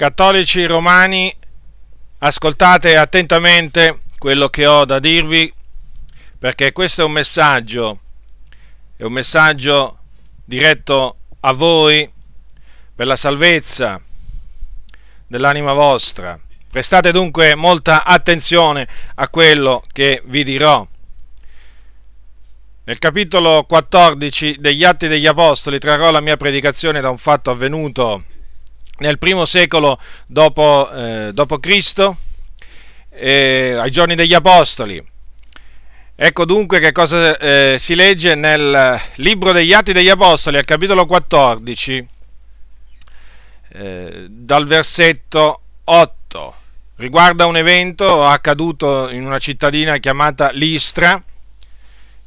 Cattolici romani, ascoltate attentamente quello che ho da dirvi, perché questo è un messaggio, è un messaggio diretto a voi per la salvezza dell'anima vostra. Prestate dunque molta attenzione a quello che vi dirò. Nel capitolo 14 degli Atti degli Apostoli trarrò la mia predicazione da un fatto avvenuto nel primo secolo dopo, eh, dopo Cristo, eh, ai giorni degli Apostoli. Ecco dunque che cosa eh, si legge nel libro degli Atti degli Apostoli, al capitolo 14, eh, dal versetto 8. Riguarda un evento accaduto in una cittadina chiamata Listra,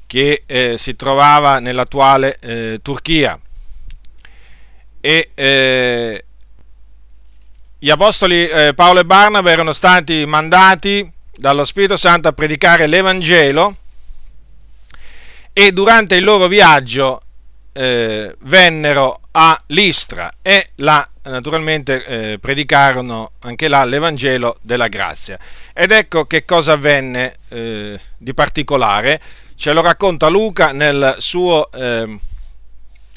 che eh, si trovava nell'attuale eh, Turchia. E gli apostoli eh, Paolo e Barnaba erano stati mandati dallo Spirito Santo a predicare l'Evangelo e durante il loro viaggio eh, vennero a Listra e là naturalmente eh, predicarono anche là l'Evangelo della grazia. Ed ecco che cosa avvenne eh, di particolare, ce lo racconta Luca nel suo, ehm,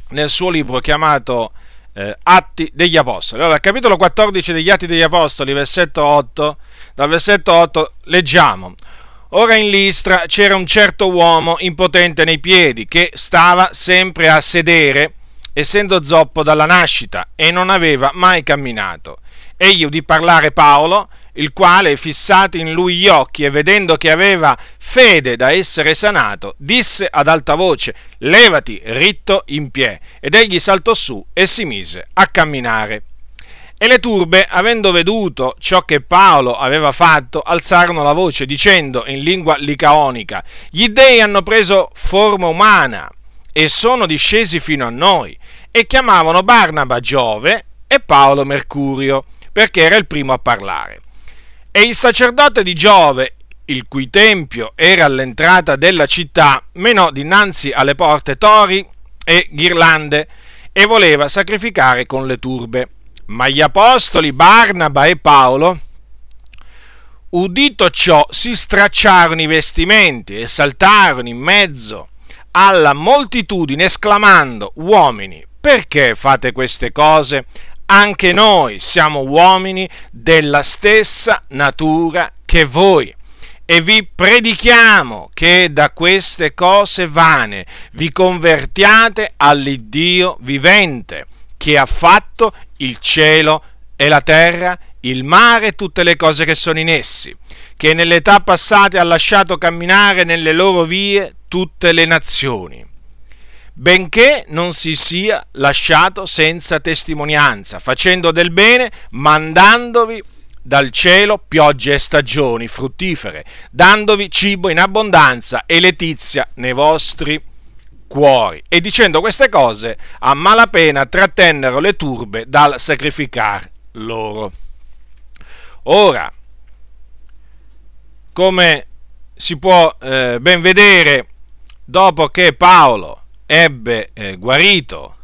nel suo libro chiamato eh, Atti degli Apostoli. Allora, capitolo 14 degli Atti degli Apostoli, versetto 8, dal versetto 8 leggiamo. Ora in Listra c'era un certo uomo impotente nei piedi che stava sempre a sedere, essendo zoppo dalla nascita, e non aveva mai camminato. Egli udì parlare Paolo, il quale, fissati in lui gli occhi e vedendo che aveva fede da essere sanato, disse ad alta voce, levati ritto in pie. Ed egli saltò su e si mise a camminare. E le turbe, avendo veduto ciò che Paolo aveva fatto, alzarono la voce, dicendo in lingua licaonica, gli dei hanno preso forma umana e sono discesi fino a noi, e chiamavano Barnaba Giove e Paolo Mercurio, perché era il primo a parlare. E il sacerdote di Giove, il cui tempio era all'entrata della città, menò dinanzi alle porte tori e ghirlande e voleva sacrificare con le turbe. Ma gli apostoli Barnaba e Paolo, udito ciò, si stracciarono i vestimenti e saltarono in mezzo alla moltitudine, esclamando, uomini, perché fate queste cose? Anche noi siamo uomini della stessa natura che voi. E vi predichiamo che da queste cose vane vi convertiate all'Iddio vivente, che ha fatto il cielo e la terra, il mare e tutte le cose che sono in essi, che nelle età passate ha lasciato camminare nelle loro vie tutte le nazioni benché non si sia lasciato senza testimonianza, facendo del bene, mandandovi dal cielo piogge e stagioni fruttifere, dandovi cibo in abbondanza e letizia nei vostri cuori. E dicendo queste cose, a malapena trattennero le turbe dal sacrificar loro. Ora, come si può eh, ben vedere, dopo che Paolo ebbe eh, guarito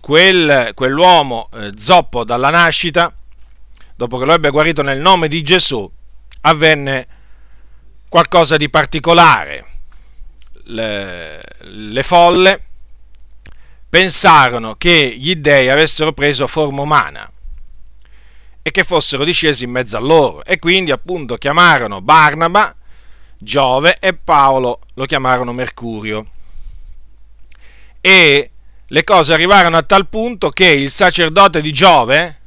quel, quell'uomo eh, zoppo dalla nascita, dopo che lo ebbe guarito nel nome di Gesù, avvenne qualcosa di particolare. Le, le folle pensarono che gli dei avessero preso forma umana e che fossero discesi in mezzo a loro e quindi appunto chiamarono Barnaba, Giove e Paolo lo chiamarono Mercurio e le cose arrivarono a tal punto che il sacerdote di Giove,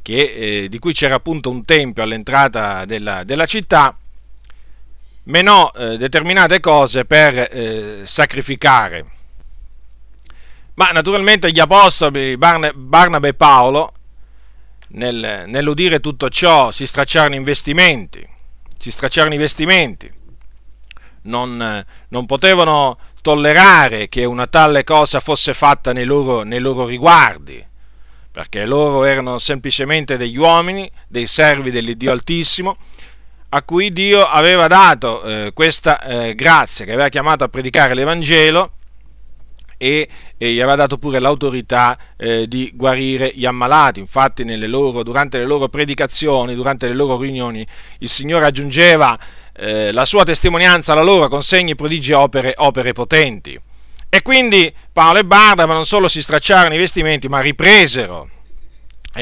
che, eh, di cui c'era appunto un tempio all'entrata della, della città, menò eh, determinate cose per eh, sacrificare. Ma naturalmente gli apostoli Barne, Barnaba e Paolo, nel, nell'udire tutto ciò, si stracciarono i vestimenti, si stracciarono i vestimenti, non, non potevano tollerare che una tale cosa fosse fatta nei loro, nei loro riguardi, perché loro erano semplicemente degli uomini, dei servi dell'Iddio Altissimo, a cui Dio aveva dato eh, questa eh, grazia, che aveva chiamato a predicare l'Evangelo e, e, gli aveva dato pure l'autorità eh, di guarire gli ammalati. Infatti, loro, durante le loro predicazioni, durante le loro riunioni, il Signore aggiungeva eh, la sua testimonianza alla loro con segni, prodigi opere, opere potenti. E quindi Paolo e Barnaba non solo si stracciarono i vestimenti, ma ripresero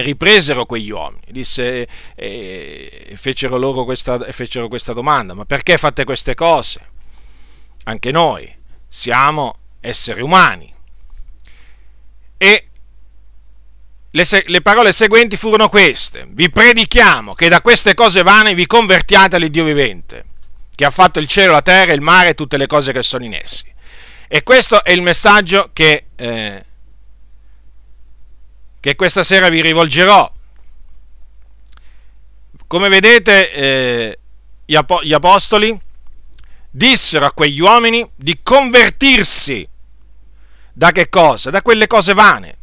ripresero quegli uomini, disse, e, e fecero loro questa, fecero questa domanda, ma perché fate queste cose? Anche noi siamo esseri umani. E le, le, parole seguenti furono queste, vi predichiamo che da queste cose vane vi convertiate all'Iddio vivente, che ha fatto il cielo, la terra, il mare e tutte le cose che sono in essi. E questo è il messaggio che eh, che questa sera vi rivolgerò. Come vedete, eh, gli, ap- gli apostoli dissero a quegli uomini di convertirsi da che cosa? Da quelle cose vane.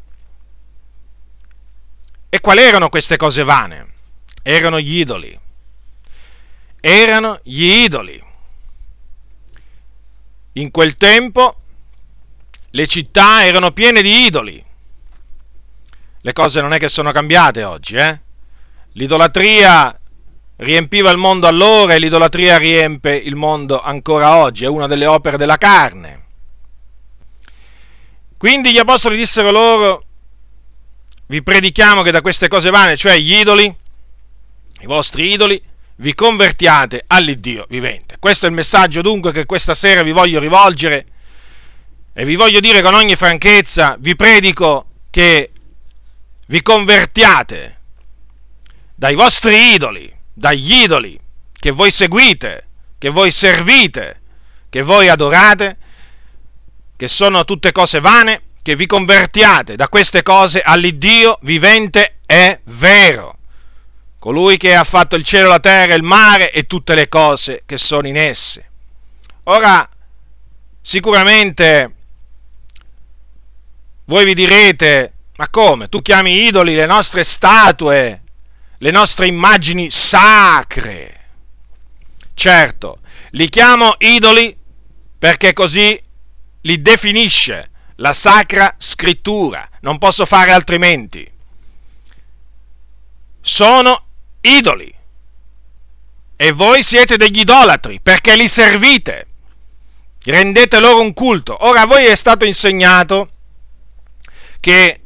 E quali erano queste cose vane? Erano gli idoli. Erano gli idoli. In quel tempo le città erano piene di idoli le cose non è che sono cambiate oggi, eh? L'idolatria riempiva il mondo allora e l'idolatria riempie il mondo ancora oggi, è una delle opere della carne. Quindi gli apostoli dissero loro, vi predichiamo che da queste cose vane, cioè gli idoli, i vostri idoli, vi convertiate all'Iddio vivente. Questo è il messaggio dunque che questa sera vi voglio rivolgere e vi voglio dire con ogni franchezza, vi predico che vi convertiate dai vostri idoli, dagli idoli che voi seguite, che voi servite, che voi adorate, che sono tutte cose vane, che vi convertiate da queste cose all'Iddio vivente e vero, colui che ha fatto il cielo, la terra, il mare e tutte le cose che sono in esse. Ora, sicuramente voi vi direte, ma come? Tu chiami idoli le nostre statue, le nostre immagini sacre? Certo, li chiamo idoli perché così li definisce la sacra scrittura. Non posso fare altrimenti. Sono idoli. E voi siete degli idolatri perché li servite. Rendete loro un culto. Ora a voi è stato insegnato che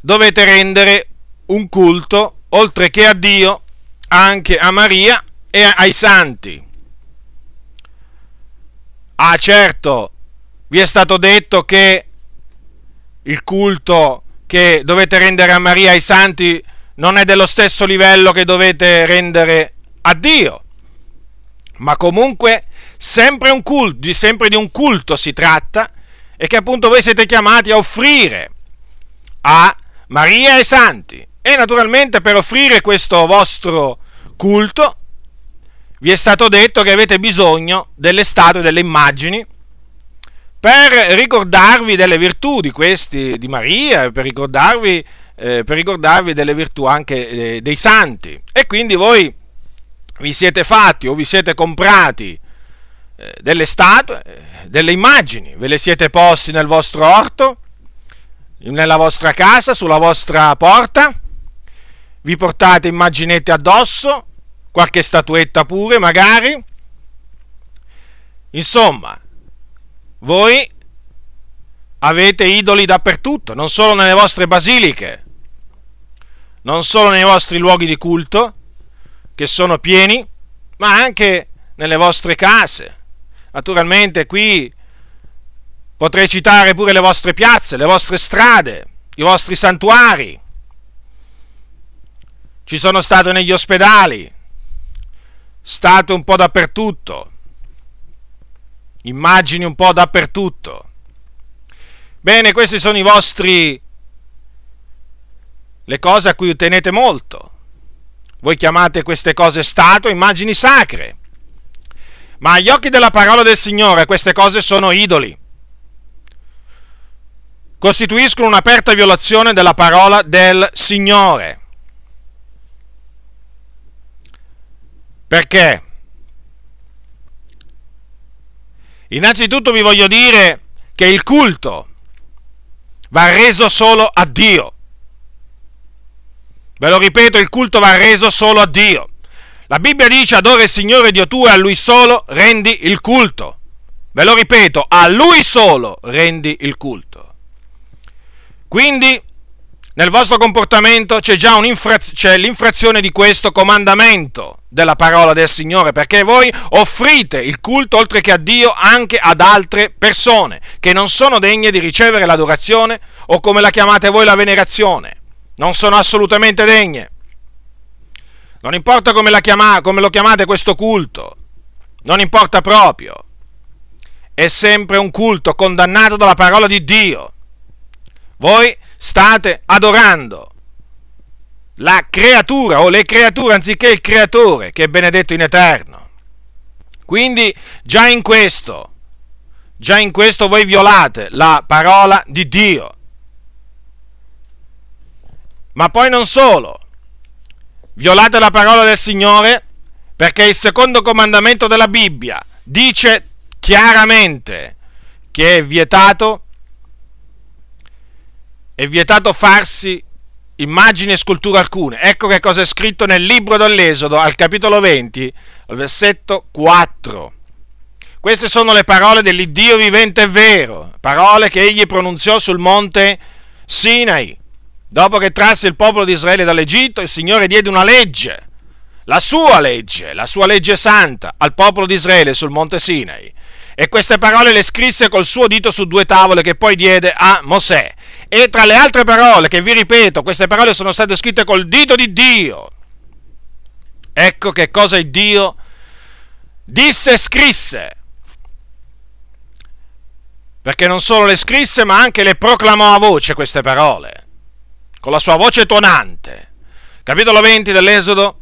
dovete rendere un culto, oltre che a Dio, anche a Maria e ai santi. Ah certo, vi è stato detto che il culto che dovete rendere a Maria ai santi non è dello stesso livello che dovete rendere a Dio. Ma comunque sempre, un culto, sempre di un culto si tratta e che appunto voi siete chiamati a offrire a Maria e i santi. E naturalmente per offrire questo vostro culto vi è stato detto che avete bisogno delle statue, delle immagini, per ricordarvi delle virtù di questi, di Maria, per ricordarvi, eh, per ricordarvi delle virtù anche eh, dei santi. E quindi voi vi siete fatti o vi siete comprati eh, delle statue, eh, delle immagini, ve le siete posti nel vostro orto nella vostra casa, sulla vostra porta, vi portate immaginette addosso, qualche statuetta pure magari. Insomma, voi avete idoli dappertutto, non solo nelle vostre basiliche, non solo nei vostri luoghi di culto, che sono pieni, ma anche nelle vostre case. Naturalmente qui Potrei citare pure le vostre piazze, le vostre strade, i vostri santuari. Ci sono state negli ospedali, state un po' dappertutto, immagini un po' dappertutto. Bene, questi sono i vostri, le cose a cui tenete molto. Voi chiamate queste cose statue, immagini sacre. Ma agli occhi della parola del Signore queste cose sono idoli costituiscono un'aperta violazione della parola del Signore. Perché? Innanzitutto vi voglio dire che il culto va reso solo a Dio. Ve lo ripeto, il culto va reso solo a Dio. La Bibbia dice adora il Signore Dio tuo e a Lui solo rendi il culto. Ve lo ripeto, a Lui solo rendi il culto. Quindi nel vostro comportamento c'è già c'è l'infrazione di questo comandamento della parola del Signore, perché voi offrite il culto oltre che a Dio anche ad altre persone che non sono degne di ricevere l'adorazione o come la chiamate voi la venerazione. Non sono assolutamente degne. Non importa come, chiama, come lo chiamate questo culto, non importa proprio. È sempre un culto condannato dalla parola di Dio. Voi state adorando la creatura o le creature anziché il creatore che è benedetto in eterno. Quindi già in questo, già in questo voi violate la parola di Dio. Ma poi non solo, violate la parola del Signore perché il secondo comandamento della Bibbia dice chiaramente che è vietato, è vietato farsi immagini e sculture alcune. Ecco che cosa è scritto nel libro dell'Esodo, al capitolo 20, al versetto 4. Queste sono le parole dell'Iddio vivente e vero, parole che egli pronunziò sul monte Sinai. Dopo che trasse il popolo di Israele dall'Egitto, il Signore diede una legge, la sua legge, la sua legge santa, al popolo di Israele sul monte Sinai. E queste parole le scrisse col suo dito su due tavole che poi diede a Mosè. E tra le altre parole, che vi ripeto, queste parole sono state scritte col dito di Dio. Ecco che cosa il Dio disse e scrisse. Perché non solo le scrisse, ma anche le proclamò a voce queste parole, con la sua voce tonante. Capitolo 20 dell'Esodo,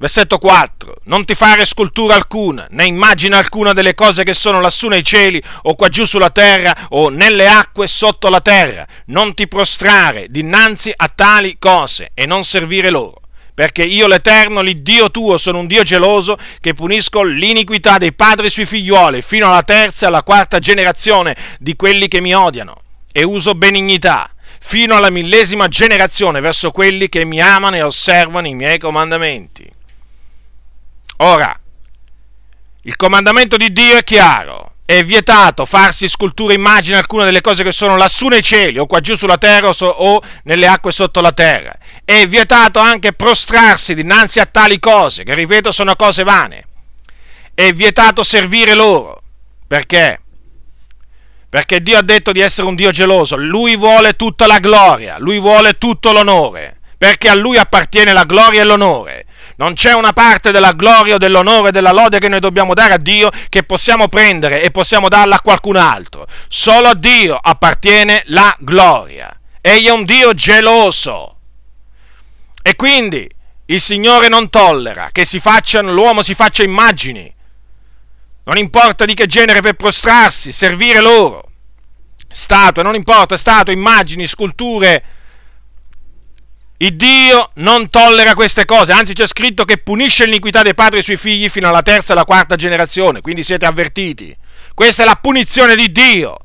Versetto 4. Non ti fare scultura alcuna, né immagine alcuna delle cose che sono lassù nei cieli, o qua giù sulla terra, o nelle acque sotto la terra. Non ti prostrare dinanzi a tali cose e non servire loro. Perché io l'Eterno, l'Iddio tuo, sono un Dio geloso che punisco l'iniquità dei padri sui figliuoli fino alla terza e alla quarta generazione di quelli che mi odiano. E uso benignità fino alla millesima generazione verso quelli che mi amano e osservano i miei comandamenti. Ora, il comandamento di Dio è chiaro. È vietato farsi sculture immagini alcune delle cose che sono lassù nei cieli o qua giù sulla terra o nelle acque sotto la terra. È vietato anche prostrarsi dinanzi a tali cose, che ripeto sono cose vane. È vietato servire loro. Perché? Perché Dio ha detto di essere un Dio geloso. Lui vuole tutta la gloria, lui vuole tutto l'onore. Perché a lui appartiene la gloria e l'onore non c'è una parte della gloria, dell'onore, della lode che noi dobbiamo dare a Dio che possiamo prendere e possiamo darla a qualcun altro. Solo a Dio appartiene la gloria. Egli è un Dio geloso. E quindi il Signore non tollera che si facciano, l'uomo si faccia immagini. Non importa di che genere per prostrarsi, servire loro. Statue, non importa, statue, immagini, sculture il Dio non tollera queste cose, anzi c'è scritto che punisce l'iniquità dei padri e sui figli fino alla terza e alla quarta generazione, quindi siete avvertiti. Questa è la punizione di Dio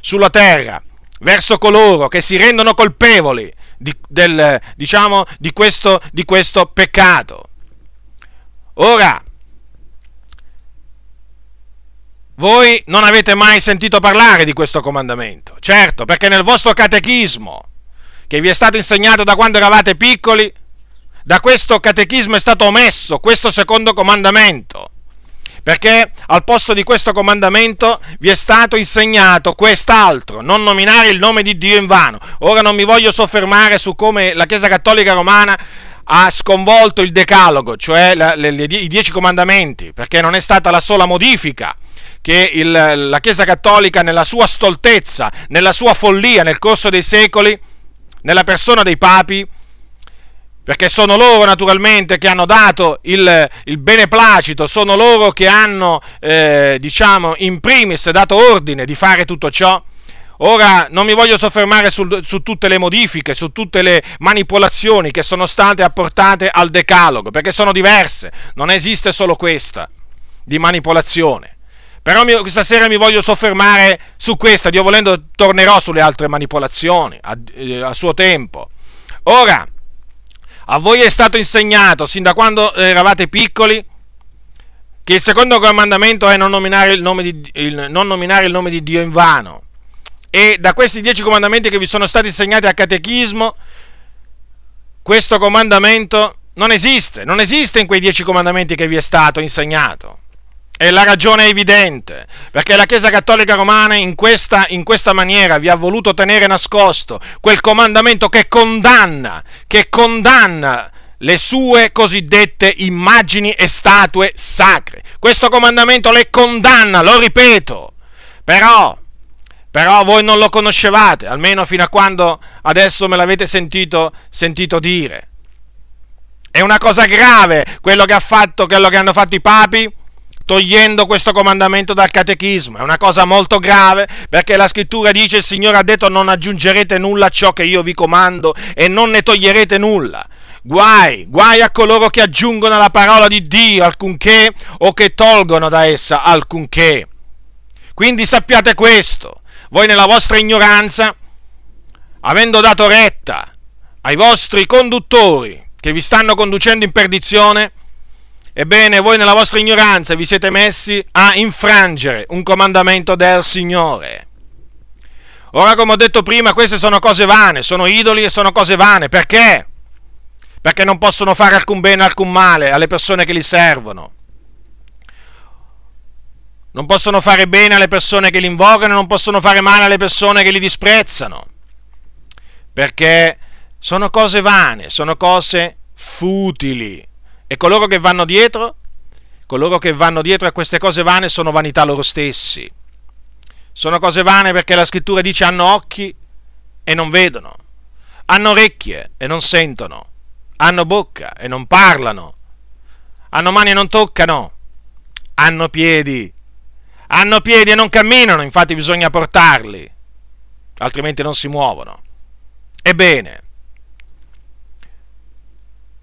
sulla terra verso coloro che si rendono colpevoli di, del, diciamo, di, questo, di questo peccato. Ora, voi non avete mai sentito parlare di questo comandamento, certo, perché nel vostro catechismo che vi è stato insegnato da quando eravate piccoli, da questo catechismo è stato omesso questo secondo comandamento. Perché al posto di questo comandamento vi è stato insegnato quest'altro, non nominare il nome di Dio in vano. Ora non mi voglio soffermare su come la Chiesa Cattolica Romana ha sconvolto il decalogo, cioè la, le, le, i dieci comandamenti, perché non è stata la sola modifica che il, la Chiesa Cattolica nella sua stoltezza, nella sua follia nel corso dei secoli nella persona dei papi, perché sono loro naturalmente che hanno dato il, il beneplacito, sono loro che hanno, eh, diciamo, in primis dato ordine di fare tutto ciò. Ora non mi voglio soffermare su, su, tutte le modifiche, su tutte le manipolazioni che sono state apportate al decalogo, perché sono diverse, non esiste solo questa di manipolazione. Però questa sera mi voglio soffermare su questa, Dio volendo tornerò sulle altre manipolazioni a, eh, a suo tempo. Ora, a voi è stato insegnato, sin da quando eravate piccoli, che il secondo comandamento è non nominare il nome di, il, nominare il nome di Dio in vano. E da questi dieci comandamenti che vi sono stati insegnati al catechismo, questo comandamento non esiste, non esiste in quei dieci comandamenti che vi è stato insegnato. E la ragione è evidente, perché la Chiesa Cattolica Romana in questa, in questa, maniera vi ha voluto tenere nascosto quel comandamento che condanna, che condanna le sue cosiddette immagini e statue sacre. Questo comandamento le condanna, lo ripeto, però, però voi non lo conoscevate, almeno fino a quando adesso me l'avete sentito, sentito dire. È una cosa grave quello che, fatto, quello che hanno fatto i papi togliendo questo comandamento dal catechismo. È una cosa molto grave perché la scrittura dice il Signore ha detto non aggiungerete nulla a ciò che io vi comando e non ne toglierete nulla. Guai, guai a coloro che aggiungono alla parola di Dio alcunché o che tolgono da essa alcunché. Quindi sappiate questo, voi nella vostra ignoranza, avendo dato retta ai vostri conduttori che vi stanno conducendo in perdizione, Ebbene, voi nella vostra ignoranza vi siete messi a infrangere un comandamento del Signore. Ora, come ho detto prima, queste sono cose vane, sono idoli e sono cose vane. Perché? Perché non possono fare alcun bene, alcun male alle persone che li servono. Non possono fare bene alle persone che li invocano, non possono fare male alle persone che li disprezzano. Perché sono cose vane, sono cose futili e coloro che vanno dietro, coloro che vanno dietro a queste cose vane sono vanità loro stessi. Sono cose vane perché la scrittura dice hanno occhi e non vedono, hanno orecchie e non sentono, hanno bocca e non parlano, hanno mani e non toccano, hanno piedi, hanno piedi e non camminano, infatti bisogna portarli, altrimenti non si muovono. Ebbene,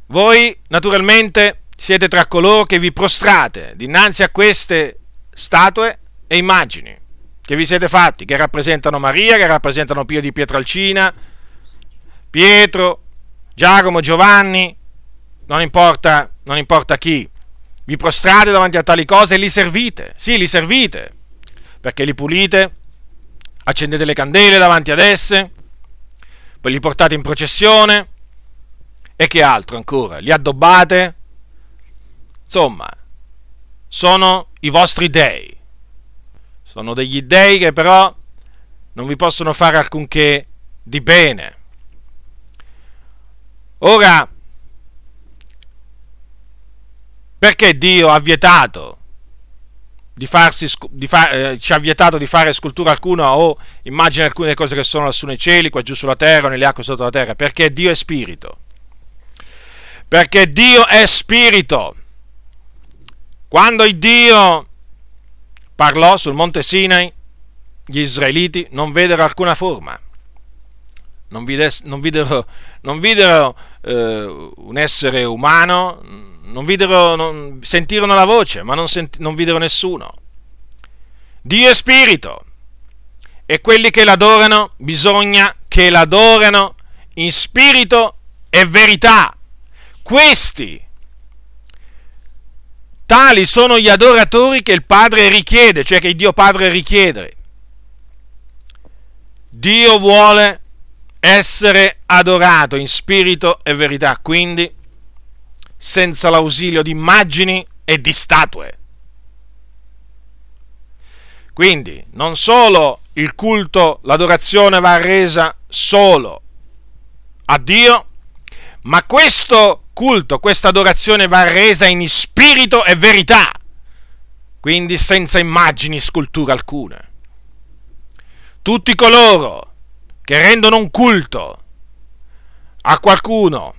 voi naturalmente siete tra coloro che vi prostrate dinanzi a queste statue e immagini che vi siete fatti, che rappresentano Maria, che rappresentano Pio di Pietralcina, Pietro, Giacomo, Giovanni, non importa, non importa chi. Vi prostrate davanti a tali cose e li servite. Sì, li servite, perché li pulite, accendete le candele davanti ad esse, poi li portate in processione, e che altro ancora? Li addobbate? Insomma, sono i vostri dei. Sono degli dei che però non vi possono fare alcunché di bene. Ora, perché Dio ha vietato di farsi, di fa, eh, ci ha vietato di fare scultura alcuna o immagine alcune cose che sono lassù nei cieli, qua giù sulla terra, nelle acque sotto la terra? Perché Dio è spirito perché Dio è spirito. Quando il Dio parlò sul monte Sinai, gli israeliti non videro alcuna forma, non, vides, non videro, non videro eh, un essere umano, non videro, non, sentirono la voce, ma non, senti, non videro nessuno. Dio è spirito e quelli che l'adorano bisogna che l'adorano in spirito e verità. Questi, tali sono gli adoratori che il Padre richiede, cioè che Dio Padre richiede. Dio vuole essere adorato in spirito e verità, quindi senza l'ausilio di immagini e di statue. Quindi non solo il culto, l'adorazione va resa solo a Dio, ma questo culto, questa adorazione va resa in spirito e verità, quindi senza immagini, scultura alcuna. Tutti coloro che rendono un culto a qualcuno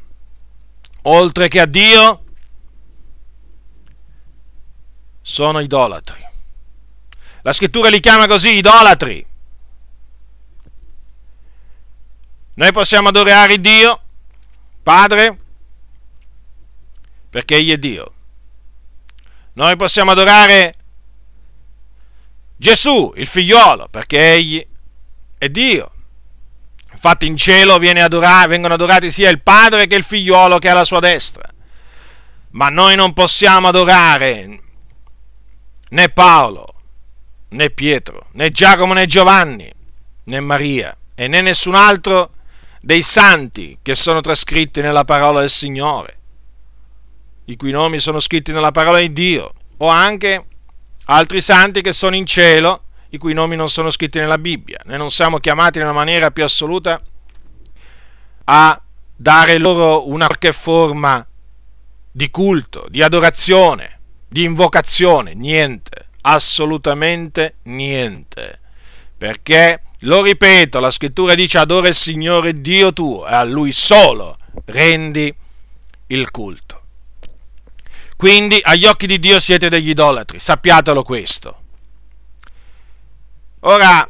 oltre che a Dio sono idolatri. La scrittura li chiama così idolatri. Noi possiamo adorare Dio, Padre, perché Egli è Dio. Noi possiamo adorare Gesù, il figliolo, perché egli è Dio. Infatti in cielo adorato, vengono adorati sia il Padre che il figliolo che è alla sua destra. Ma noi non possiamo adorare né Paolo, né Pietro, né Giacomo, né Giovanni, né Maria e né nessun altro dei santi che sono trascritti nella parola del Signore, i cui nomi sono scritti nella parola di Dio, o anche altri santi che sono in cielo, i cui nomi non sono scritti nella Bibbia. Noi non siamo chiamati nella maniera più assoluta a dare loro una qualche forma di culto, di adorazione, di invocazione, niente, assolutamente niente. Perché, lo ripeto, la scrittura dice adora il Signore Dio tuo e a Lui solo rendi il culto. Quindi agli occhi di Dio siete degli idolatri, sappiatelo questo. Ora,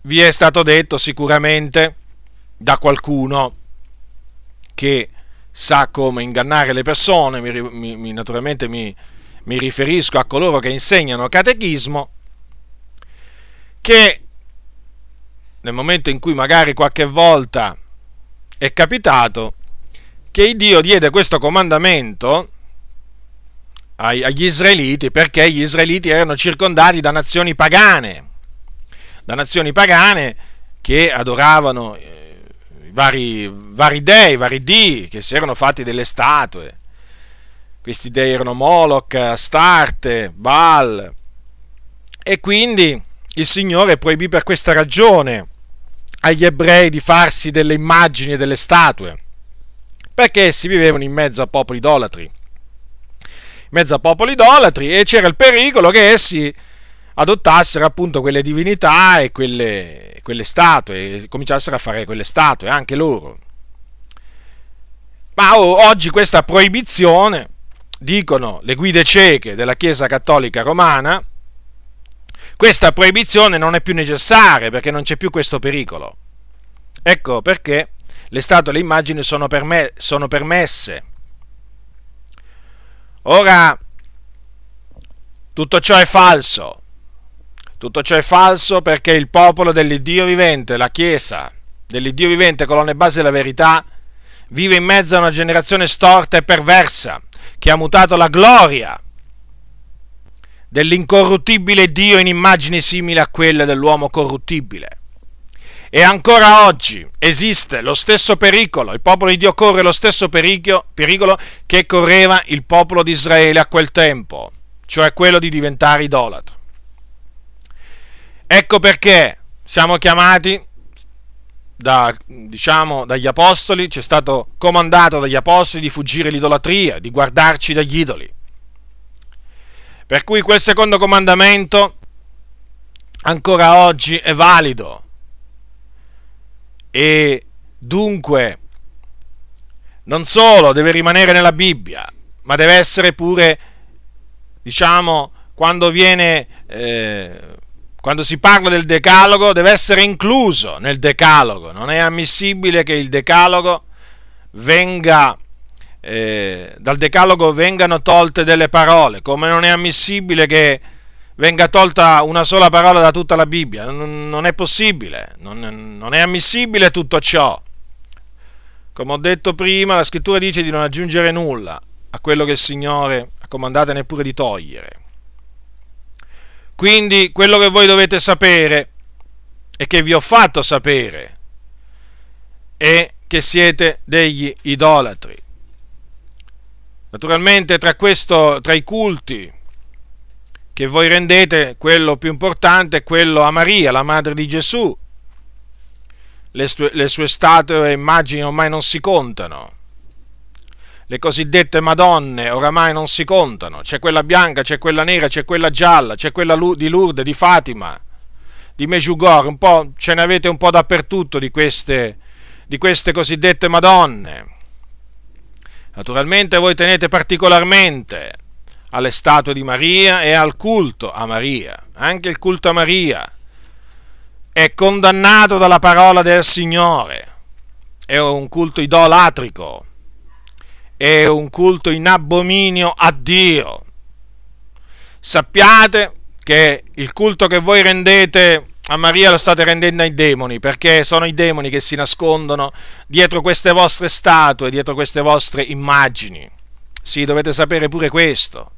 vi è stato detto sicuramente da qualcuno che sa come ingannare le persone, mi, mi, naturalmente mi, mi riferisco a coloro che insegnano catechismo, che nel momento in cui magari qualche volta è capitato che Dio diede questo comandamento agli israeliti perché gli israeliti erano circondati da nazioni pagane, da nazioni pagane che adoravano eh, vari, vari dei, vari dì, che si erano fatti delle statue. Questi dei erano Moloch, Astarte, Baal. E quindi il Signore proibì per questa ragione agli ebrei di farsi delle immagini e delle statue, perché essi vivevano in mezzo a popoli idolatri mezzo a popoli idolatri e c'era il pericolo che essi adottassero appunto quelle divinità e quelle, quelle statue, e cominciassero a fare quelle statue, anche loro. Ma oggi questa proibizione, dicono le guide cieche della Chiesa Cattolica Romana, questa proibizione non è più necessaria perché non c'è più questo pericolo. Ecco perché le statue e le immagini sono, perme- sono permesse Ora, tutto ciò è falso. Tutto ciò è falso perché il popolo dell'Iddio vivente, la Chiesa dell'Iddio vivente, colonna e base della verità, vive in mezzo a una generazione storta e perversa che ha mutato la gloria dell'incorruttibile Dio in immagini simili a quelle dell'uomo corruttibile. E ancora oggi esiste lo stesso pericolo, il popolo di Dio corre lo stesso pericolo che correva il popolo di Israele a quel tempo, cioè quello di diventare idolatro. Ecco perché siamo chiamati da, diciamo, dagli apostoli, ci è stato comandato dagli apostoli di fuggire l'idolatria, di guardarci dagli idoli. Per cui quel secondo comandamento ancora oggi è valido e dunque non solo deve rimanere nella Bibbia, ma deve essere pure, diciamo, quando viene, eh, quando si parla del decalogo, deve essere incluso nel decalogo. Non è ammissibile che il decalogo venga, eh, dal decalogo vengano tolte delle parole, come non è ammissibile che venga tolta una sola parola da tutta la Bibbia. Non, non è possibile, non, non è ammissibile tutto ciò. Come ho detto prima, la scrittura dice di non aggiungere nulla a quello che il Signore ha comandato neppure di togliere. Quindi quello che voi dovete sapere e che vi ho fatto sapere è che siete degli idolatri. Naturalmente tra, questo, tra i culti che voi rendete quello più importante, quello a Maria, la madre di Gesù. Le, sue, le sue statue e immagini ormai non si contano. Le cosiddette Madonne oramai non si contano. C'è quella bianca, c'è quella nera, c'è quella gialla, c'è quella di Lourdes, di Fatima, di Medjugorje, un po', ce ne avete un po' dappertutto di queste, di queste cosiddette Madonne. Naturalmente voi tenete particolarmente alle statue di Maria e al culto a Maria. Anche il culto a Maria è condannato dalla parola del Signore. È un culto idolatrico, è un culto in abominio a Dio. sappiate che il culto che voi rendete a Maria lo state rendendo ai demoni, perché sono i demoni che si nascondono dietro queste vostre statue, dietro queste vostre immagini. Sì, dovete sapere pure questo.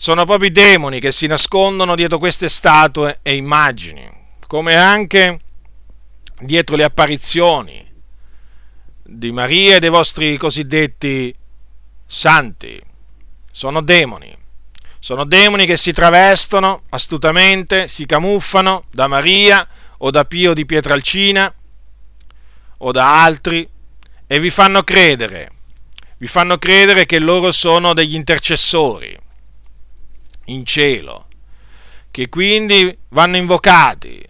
Sono proprio i demoni che si nascondono dietro queste statue e immagini, come anche dietro le apparizioni di Maria e dei vostri cosiddetti santi. Sono demoni. Sono demoni che si travestono astutamente, si camuffano da Maria o da Pio di Pietralcina o da altri e vi fanno credere, vi fanno credere che loro sono degli intercessori in cielo, che quindi vanno invocati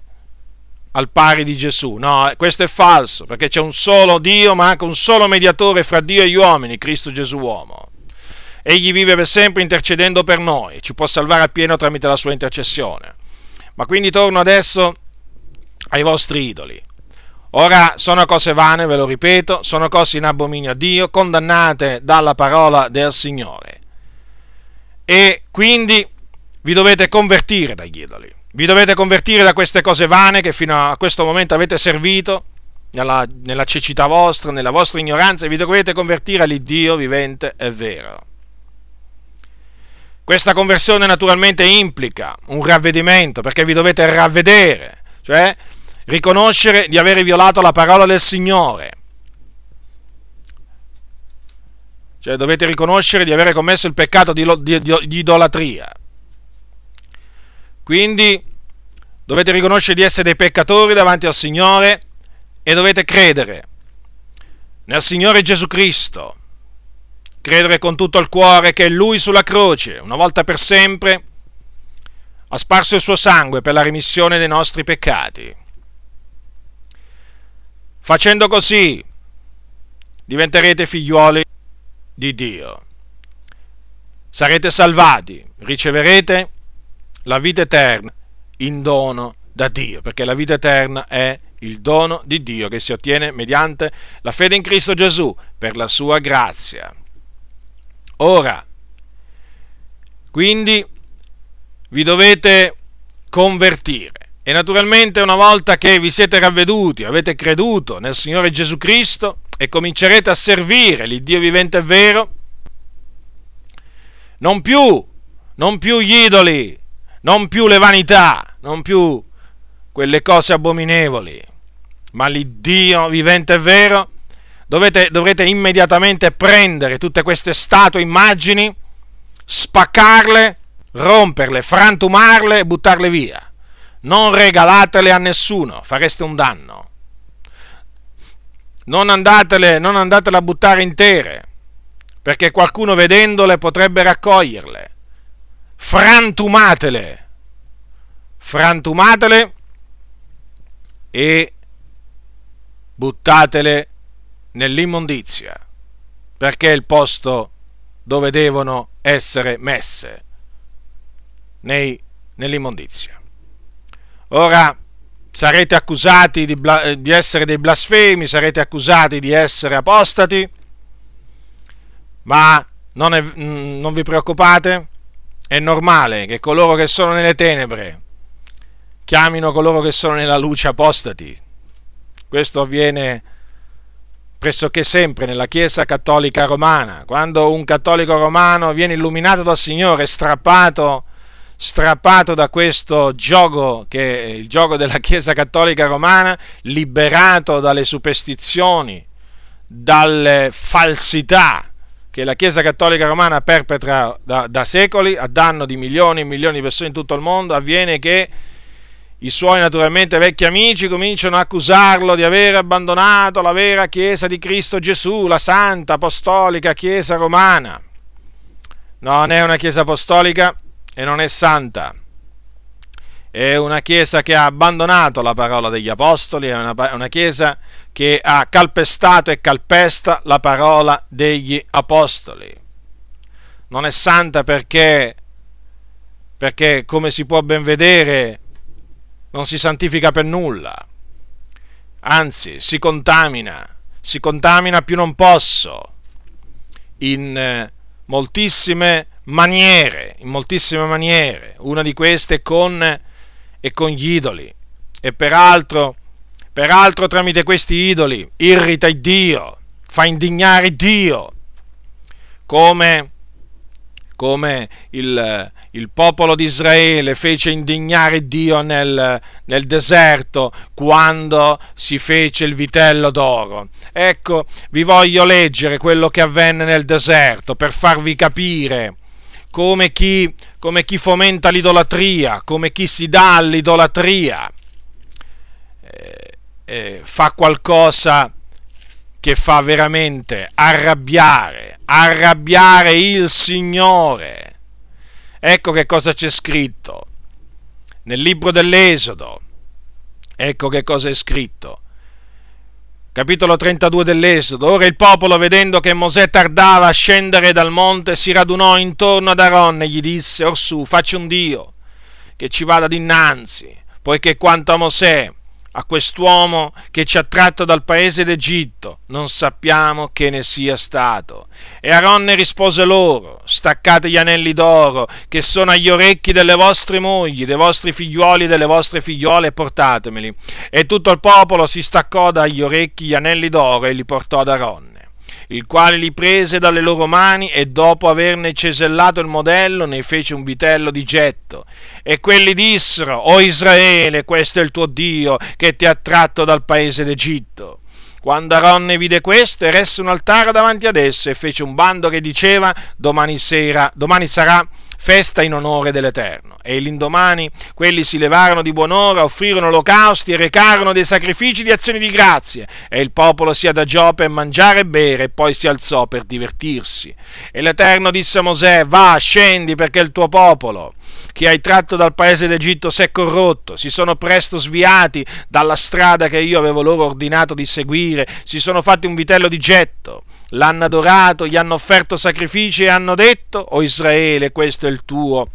al pari di Gesù. No, questo è falso, perché c'è un solo Dio, ma anche un solo mediatore fra Dio e gli uomini, Cristo Gesù uomo. Egli vive per sempre intercedendo per noi, ci può salvare appieno tramite la sua intercessione. Ma quindi torno adesso ai vostri idoli. Ora sono cose vane, ve lo ripeto, sono cose in abominio a Dio, condannate dalla parola del Signore. E quindi vi dovete convertire dagli idoli. Vi dovete convertire da queste cose vane che fino a questo momento avete servito nella, nella cecità vostra, nella vostra ignoranza, e vi dovete convertire all'Iddio vivente e vero. Questa conversione naturalmente implica un ravvedimento, perché vi dovete ravvedere, cioè riconoscere di avere violato la parola del Signore. Cioè dovete riconoscere di avere commesso il peccato di, di, di idolatria. Quindi dovete riconoscere di essere dei peccatori davanti al Signore e dovete credere nel Signore Gesù Cristo credere con tutto il cuore che Lui sulla croce, una volta per sempre, ha sparso il suo sangue per la remissione dei nostri peccati. Facendo così diventerete figliuoli di Dio. Sarete salvati, riceverete la vita eterna in dono da Dio, perché la vita eterna è il dono di Dio che si ottiene mediante la fede in Cristo Gesù per la sua grazia. Ora, quindi vi dovete convertire e naturalmente una volta che vi siete ravveduti, avete creduto nel Signore Gesù Cristo e comincerete a servire l'Iddio vivente e vero, non più, non più gli idoli, non più le vanità, non più quelle cose abominevoli, ma l'Iddio vivente e vero, dovete, dovrete immediatamente prendere tutte queste statue, immagini, spaccarle, romperle, frantumarle e buttarle via. Non regalatele a nessuno, fareste un danno. Non andatele, non andatele a buttare intere, perché qualcuno vedendole potrebbe raccoglierle. Frantumatele. Frantumatele e buttatele nell'immondizia, perché è il posto dove devono essere messe, nei, nell'immondizia. Ora sarete accusati di, di essere dei blasfemi, sarete accusati di essere apostati, ma non, è, non vi preoccupate, è normale che coloro che sono nelle tenebre chiamino coloro che sono nella luce apostati. Questo avviene pressoché sempre nella Chiesa cattolica romana. Quando un cattolico romano viene illuminato dal Signore, strappato, strappato da questo gioco che è il gioco della Chiesa cattolica romana, liberato dalle superstizioni, dalle falsità che la Chiesa cattolica romana perpetra da, da secoli a danno di milioni e milioni di persone in tutto il mondo, avviene che i suoi naturalmente vecchi amici cominciano a accusarlo di aver abbandonato la vera Chiesa di Cristo Gesù, la santa apostolica Chiesa romana. Non è una Chiesa apostolica e non è santa. È una Chiesa che ha abbandonato la parola degli Apostoli, è una, una Chiesa che ha calpestato e calpesta la parola degli Apostoli. Non è santa perché, perché come si può ben vedere, non si santifica per nulla, anzi si contamina, si contamina più non posso in eh, moltissime maniere, in moltissime maniere. Una di queste con, è con gli idoli. E peraltro, peraltro tramite questi idoli irrita Dio, fa indignare Dio, come, come il, il popolo di Israele fece indignare Dio nel, nel, deserto quando si fece il vitello d'oro. Ecco, vi voglio leggere quello che avvenne nel deserto per farvi capire come chi, come chi fomenta l'idolatria, come chi si dà all'idolatria, eh, eh, fa qualcosa che fa veramente arrabbiare, arrabbiare il Signore. Ecco che cosa c'è scritto nel libro dell'Esodo. Ecco che cosa è scritto. Capitolo 32 dell'Esodo. Ora il popolo, vedendo che Mosè tardava a scendere dal monte, si radunò intorno ad Aaron e gli disse, Orsù, facci un Dio che ci vada dinanzi, poiché quanto a Mosè a quest'uomo che ci ha tratto dal paese d'Egitto, non sappiamo che ne sia stato. E Aronne rispose loro, staccate gli anelli d'oro che sono agli orecchi delle vostre mogli, dei vostri figliuoli e delle vostre figliuole e portatemeli. E tutto il popolo si staccò dagli orecchi gli anelli d'oro e li portò ad Aronne il quale li prese dalle loro mani e dopo averne cesellato il modello ne fece un vitello di getto. E quelli dissero, O Israele, questo è il tuo Dio che ti ha tratto dal paese d'Egitto. Quando Aronne vide questo, eresse un altare davanti ad esso e fece un bando che diceva, domani sera, domani sarà festa in onore dell'Eterno. E l'indomani quelli si levarono di buon'ora, offrirono olocausti e recarono dei sacrifici di azioni di grazie. E il popolo si adagiò per mangiare e bere e poi si alzò per divertirsi. E l'Eterno disse a Mosè, va, scendi perché il tuo popolo che hai tratto dal paese d'Egitto si è corrotto, si sono presto sviati dalla strada che io avevo loro ordinato di seguire, si sono fatti un vitello di getto l'hanno adorato, gli hanno offerto sacrifici e hanno detto, o oh Israele, questo è il tuo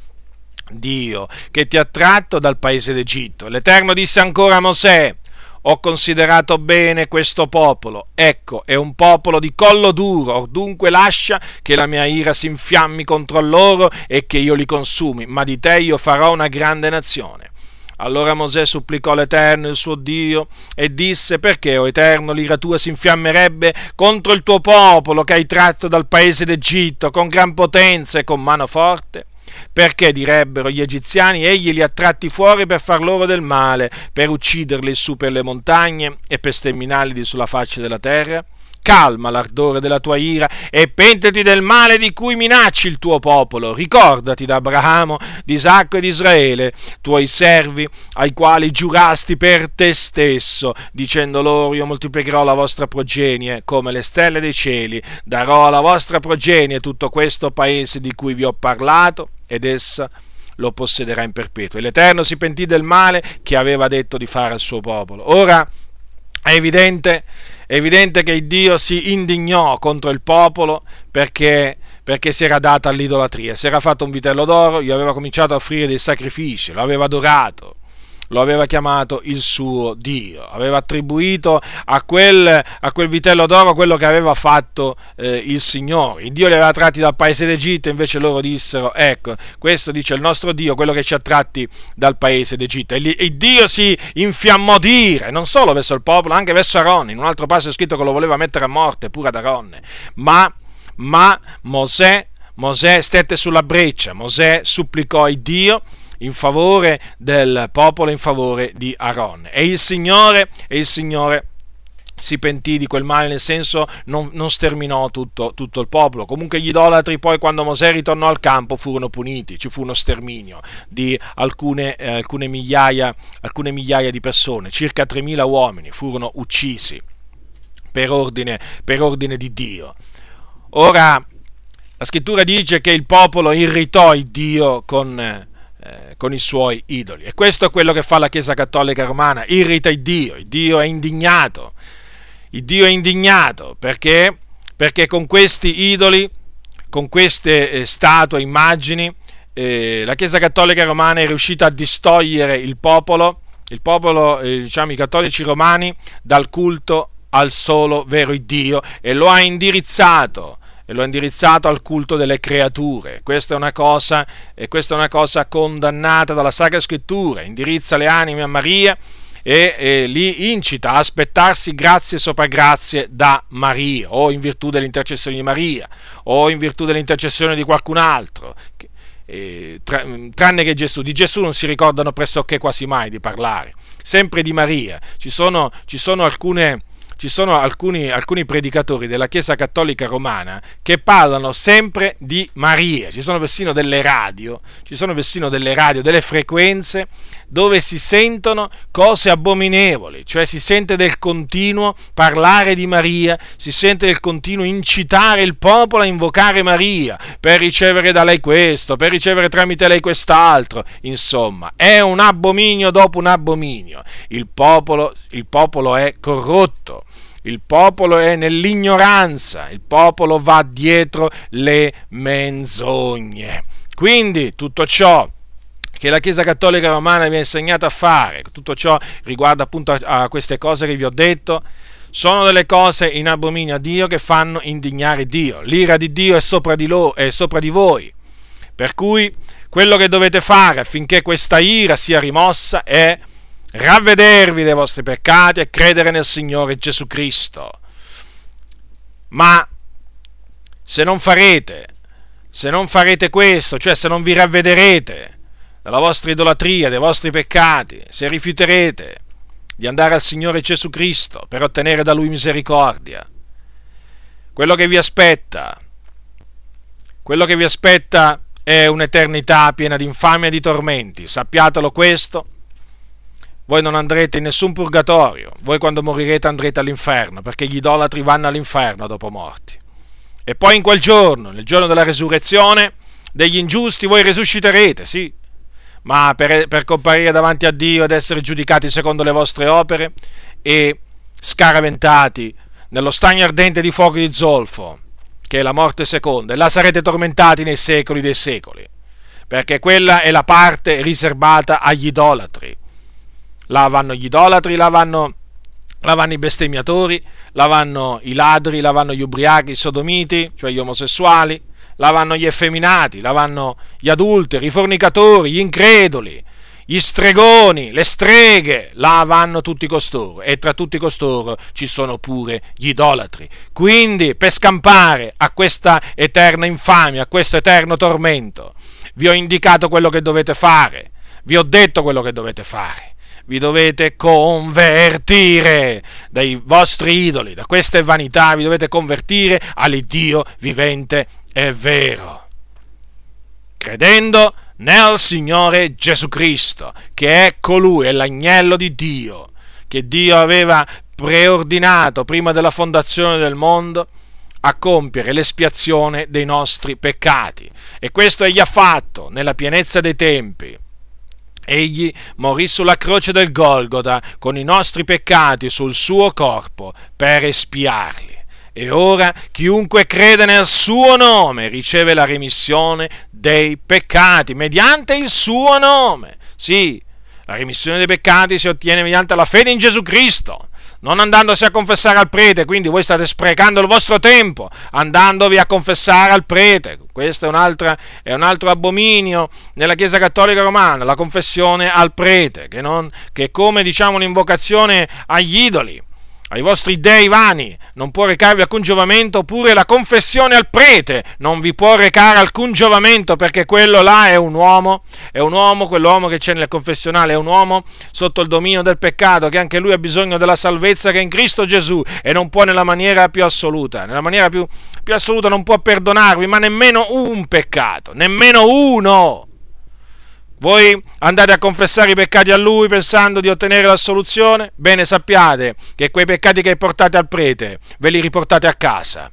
Dio, che ti ha tratto dal paese d'Egitto. L'Eterno disse ancora a Mosè, ho considerato bene questo popolo, ecco, è un popolo di collo duro, dunque lascia che la mia ira si infiammi contro loro e che io li consumi, ma di te io farò una grande nazione. Allora Mosè supplicò l'Eterno, il suo Dio, e disse, perché, o Eterno, l'ira tua si infiammerebbe contro il tuo popolo che hai tratto dal paese d'Egitto con gran potenza e con mano forte? Perché direbbero gli egiziani, egli li ha tratti fuori per far loro del male, per ucciderli su per le montagne e per sterminarli sulla faccia della terra? calma l'ardore della tua ira e pentiti del male di cui minacci il tuo popolo. Ricordati d'Abramo, di Isacco e di Israele, tuoi servi, ai quali giurasti per te stesso, dicendo loro io moltiplicherò la vostra progenie come le stelle dei cieli, darò alla vostra progenie tutto questo paese di cui vi ho parlato ed essa lo possederà in perpetuo. E l'Eterno si pentì del male che aveva detto di fare al suo popolo. Ora è evidente è evidente che Dio si indignò contro il popolo perché, perché si era data all'idolatria, si era fatto un vitello d'oro, gli aveva cominciato a offrire dei sacrifici, lo aveva adorato lo aveva chiamato il suo Dio, aveva attribuito a quel, a quel vitello d'oro quello che aveva fatto eh, il Signore. Il Dio li aveva tratti dal paese d'Egitto, invece loro dissero, ecco, questo dice il nostro Dio, quello che ci ha tratti dal paese d'Egitto. E, lì, e Dio si infiammò di ire, non solo verso il popolo, anche verso Aronne. In un altro passo è scritto che lo voleva mettere a morte, pure ad Aronne. Ma, ma Mosè, Mosè stette sulla breccia, Mosè supplicò il Dio in favore del popolo, in favore di Aaron. E il Signore, e il Signore si pentì di quel male, nel senso non, non sterminò tutto, tutto, il popolo. Comunque gli idolatri poi quando Mosè ritornò al campo furono puniti, ci fu uno sterminio di alcune, eh, alcune, migliaia, alcune migliaia, di persone, circa 3.000 uomini furono uccisi per ordine, per ordine di Dio. Ora, la scrittura dice che il popolo irritò il Dio con eh, con i suoi idoli. E questo è quello che fa la Chiesa Cattolica Romana, irrita il Dio, il Dio è indignato, il Dio è indignato perché, perché con questi idoli, con queste eh, statue, immagini, eh, la Chiesa Cattolica Romana è riuscita a distogliere il popolo, il popolo, eh, diciamo i cattolici romani, dal culto al solo vero Dio. E lo ha indirizzato e ha indirizzato al culto delle creature. Questa è una cosa, e questa è una cosa condannata dalla Sacra Scrittura, indirizza le anime a Maria e, e li incita a aspettarsi grazie sopra grazie da Maria, o in virtù dell'intercessione di Maria, o in virtù dell'intercessione di qualcun altro. Eh, tra, tranne che Gesù, di Gesù non si ricordano pressoché quasi mai di parlare, sempre di Maria. Ci sono, ci sono alcune ci sono alcuni, alcuni, predicatori della Chiesa Cattolica Romana che parlano sempre di Maria, ci sono persino delle radio, ci sono persino delle radio, delle frequenze dove si sentono cose abominevoli, cioè si sente del continuo parlare di Maria, si sente del continuo incitare il popolo a invocare Maria per ricevere da lei questo, per ricevere tramite lei quest'altro, insomma, è un abominio dopo un abominio. Il popolo, il popolo è corrotto il popolo è nell'ignoranza, il popolo va dietro le menzogne. Quindi tutto ciò che la Chiesa Cattolica Romana vi ha insegnato a fare, tutto ciò riguarda appunto a, queste cose che vi ho detto, sono delle cose in abominio a Dio che fanno indignare Dio. L'ira di Dio è sopra di, lo, è sopra di voi. Per cui quello che dovete fare affinché questa ira sia rimossa è ravvedervi dei vostri peccati e credere nel Signore Gesù Cristo. Ma se non farete, se non farete questo, cioè se non vi ravvederete della vostra idolatria, dei vostri peccati, se rifiuterete di andare al Signore Gesù Cristo per ottenere da Lui misericordia, quello che vi aspetta, quello che vi aspetta è un'eternità piena di infamia e di tormenti. Sappiatelo questo voi non andrete in nessun purgatorio, voi quando morirete andrete all'inferno, perché gli idolatri vanno all'inferno dopo morti. E poi in quel giorno, nel giorno della resurrezione degli ingiusti, voi risusciterete, sì, ma per, per comparire davanti a Dio ed essere giudicati secondo le vostre opere e scaraventati nello stagno ardente di fuoco di zolfo, che è la morte seconda, e là sarete tormentati nei secoli dei secoli, perché quella è la parte riservata agli idolatri là vanno gli idolatri, là vanno, là vanno i bestemmiatori, là vanno i ladri, là vanno gli ubriachi, i sodomiti, cioè gli omosessuali, là vanno gli effeminati, là vanno gli adulteri, i fornicatori, gli increduli, gli stregoni, le streghe, là vanno tutti costoro. E tra tutti costoro ci sono pure gli idolatri. Quindi per scampare a questa eterna infamia, a questo eterno tormento, vi ho indicato quello che dovete fare, vi ho detto quello che dovete fare vi dovete convertire dai vostri idoli, da queste vanità, vi dovete convertire all'Iddio vivente e vero, credendo nel Signore Gesù Cristo, che è colui, è l'agnello di Dio, che Dio aveva preordinato prima della fondazione del mondo a compiere l'espiazione dei nostri peccati. E questo egli ha fatto nella pienezza dei tempi Egli morì sulla croce del Golgota con i nostri peccati sul suo corpo per espiarli. E ora chiunque crede nel suo nome riceve la remissione dei peccati mediante il suo nome. Sì, la remissione dei peccati si ottiene mediante la fede in Gesù Cristo non andandosi a confessare al prete, quindi voi state sprecando il vostro tempo andandovi a confessare al prete. Questo è è un altro abominio nella Chiesa Cattolica Romana, la confessione al prete, che, non, che è come diciamo un'invocazione agli idoli ai vostri dei vani, non può recarvi alcun giovamento, oppure la confessione al prete non vi può recare alcun giovamento, perché quello là è un uomo, è un uomo, quell'uomo che c'è nel confessionale, è un uomo sotto il dominio del peccato, che anche lui ha bisogno della salvezza che è in Cristo Gesù e non può nella maniera più assoluta, nella maniera più, più assoluta non può perdonarvi, ma nemmeno un peccato, nemmeno uno. Voi andate a confessare i peccati a lui pensando di ottenere la soluzione? Bene, sappiate che quei peccati che portate al prete ve li riportate a casa.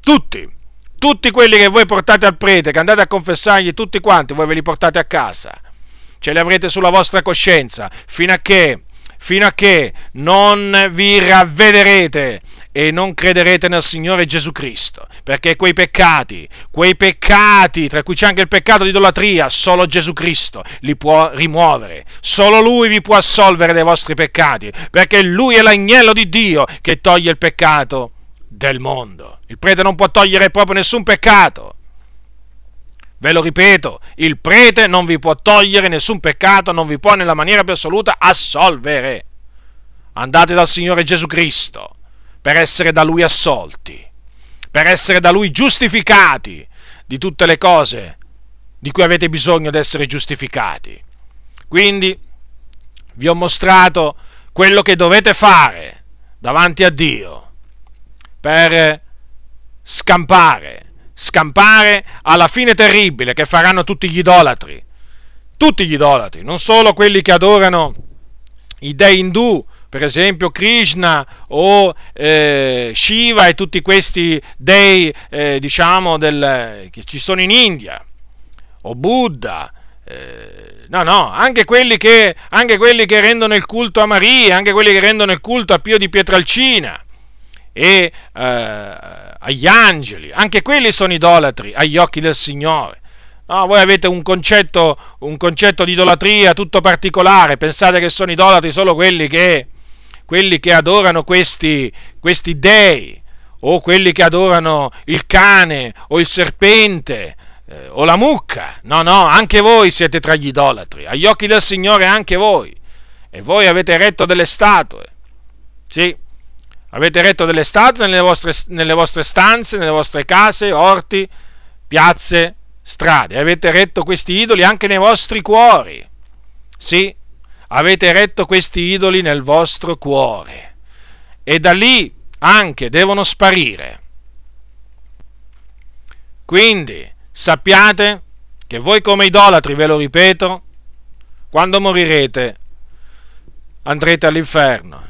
Tutti, tutti quelli che voi portate al prete, che andate a confessargli tutti quanti, voi ve li portate a casa. Ce li avrete sulla vostra coscienza fino a che, fino a che non vi ravvederete e non crederete nel Signore Gesù Cristo, perché quei peccati, quei peccati, tra cui c'è anche il peccato di idolatria, solo Gesù Cristo li può rimuovere, solo Lui vi può assolvere dei vostri peccati, perché Lui è l'agnello di Dio che toglie il peccato del mondo. Il prete non può togliere proprio nessun peccato. Ve lo ripeto, il prete non vi può togliere nessun peccato, non vi può nella maniera più assoluta assolvere. Andate dal Signore Gesù Cristo per essere da Lui assolti, per essere da Lui giustificati di tutte le cose di cui avete bisogno di essere giustificati. Quindi vi ho mostrato quello che dovete fare davanti a Dio per scampare, scampare alla fine terribile che faranno tutti gli idolatri. Tutti gli idolatri, non solo quelli che adorano i dei indù, per esempio Krishna o eh, Shiva e tutti questi dei, eh, diciamo, del, che ci sono in India, o Buddha, eh, no, no, anche quelli, che, anche quelli che rendono il culto a Maria, anche quelli che rendono il culto a Pio di Pietralcina e eh, agli angeli, anche quelli sono idolatri agli occhi del Signore. No, voi avete un concetto, un concetto di idolatria tutto particolare, pensate che sono idolatri solo quelli che, quelli che adorano questi, questi dei, o quelli che adorano il cane o il serpente eh, o la mucca. No, no, anche voi siete tra gli idolatri, agli occhi del Signore anche voi. E voi avete retto delle statue. Sì, avete retto delle statue nelle vostre, nelle vostre stanze, nelle vostre case, orti, piazze, strade. Avete retto questi idoli anche nei vostri cuori. Sì, avete retto questi idoli nel vostro cuore e da lì anche devono sparire. Quindi sappiate che voi come idolatri, ve lo ripeto, quando morirete andrete all'inferno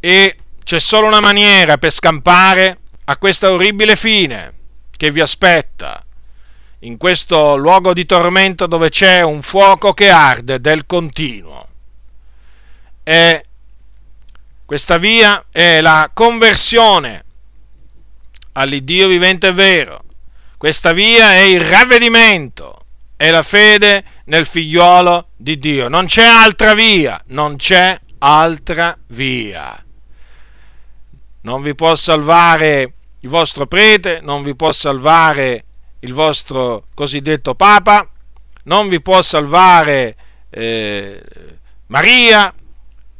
e c'è solo una maniera per scampare a questa orribile fine che vi aspetta in questo luogo di tormento dove c'è un fuoco che arde del continuo è questa via è la conversione all'Iddio vivente e vero. Questa via è il ravvedimento, è la fede nel figliuolo di Dio. Non c'è altra via, non c'è altra via. Non vi può salvare il vostro prete, non vi può salvare il vostro cosiddetto Papa, non vi può salvare eh, Maria,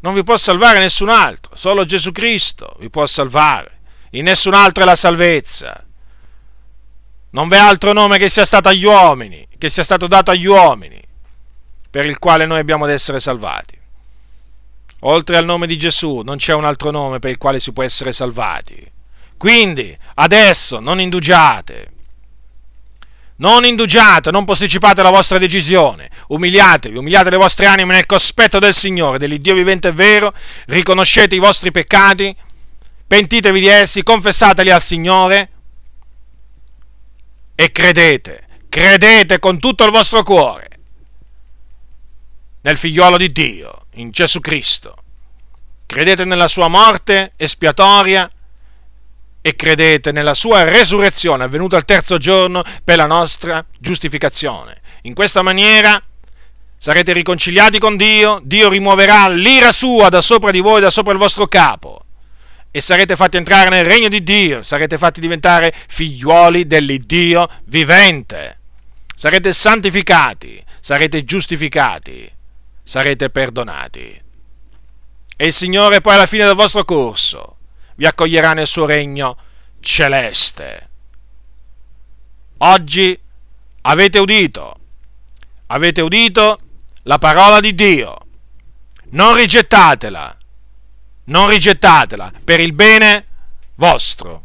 non vi può salvare nessun altro, solo Gesù Cristo vi può salvare, in nessun altro è la salvezza. Non v'è altro nome che sia stato agli uomini, che sia stato dato agli uomini, per il quale noi abbiamo ad essere salvati. Oltre al nome di Gesù non c'è un altro nome per il quale si può essere salvati. Quindi, adesso non indugiate, non indugiate, non posticipate la vostra decisione, umiliatevi, umiliate le vostre anime nel cospetto del Signore, dell'Iddio vivente e vero, riconoscete i vostri peccati, pentitevi di essi, confessateli al Signore. E credete, credete con tutto il vostro cuore nel figliuolo di Dio, in Gesù Cristo. Credete nella sua morte espiatoria e credete nella sua resurrezione avvenuta al terzo giorno per la nostra giustificazione. In questa maniera sarete riconciliati con Dio, Dio rimuoverà l'ira sua da sopra di voi, da sopra il vostro capo e sarete fatti entrare nel regno di Dio, sarete fatti diventare figliuoli dell'Iddio vivente. Sarete santificati, sarete giustificati, sarete perdonati. E il Signore poi alla fine del vostro corso vi accoglierà nel suo regno celeste. Oggi avete udito, avete udito la parola di Dio. Non rigettatela, non rigettatela per il bene vostro.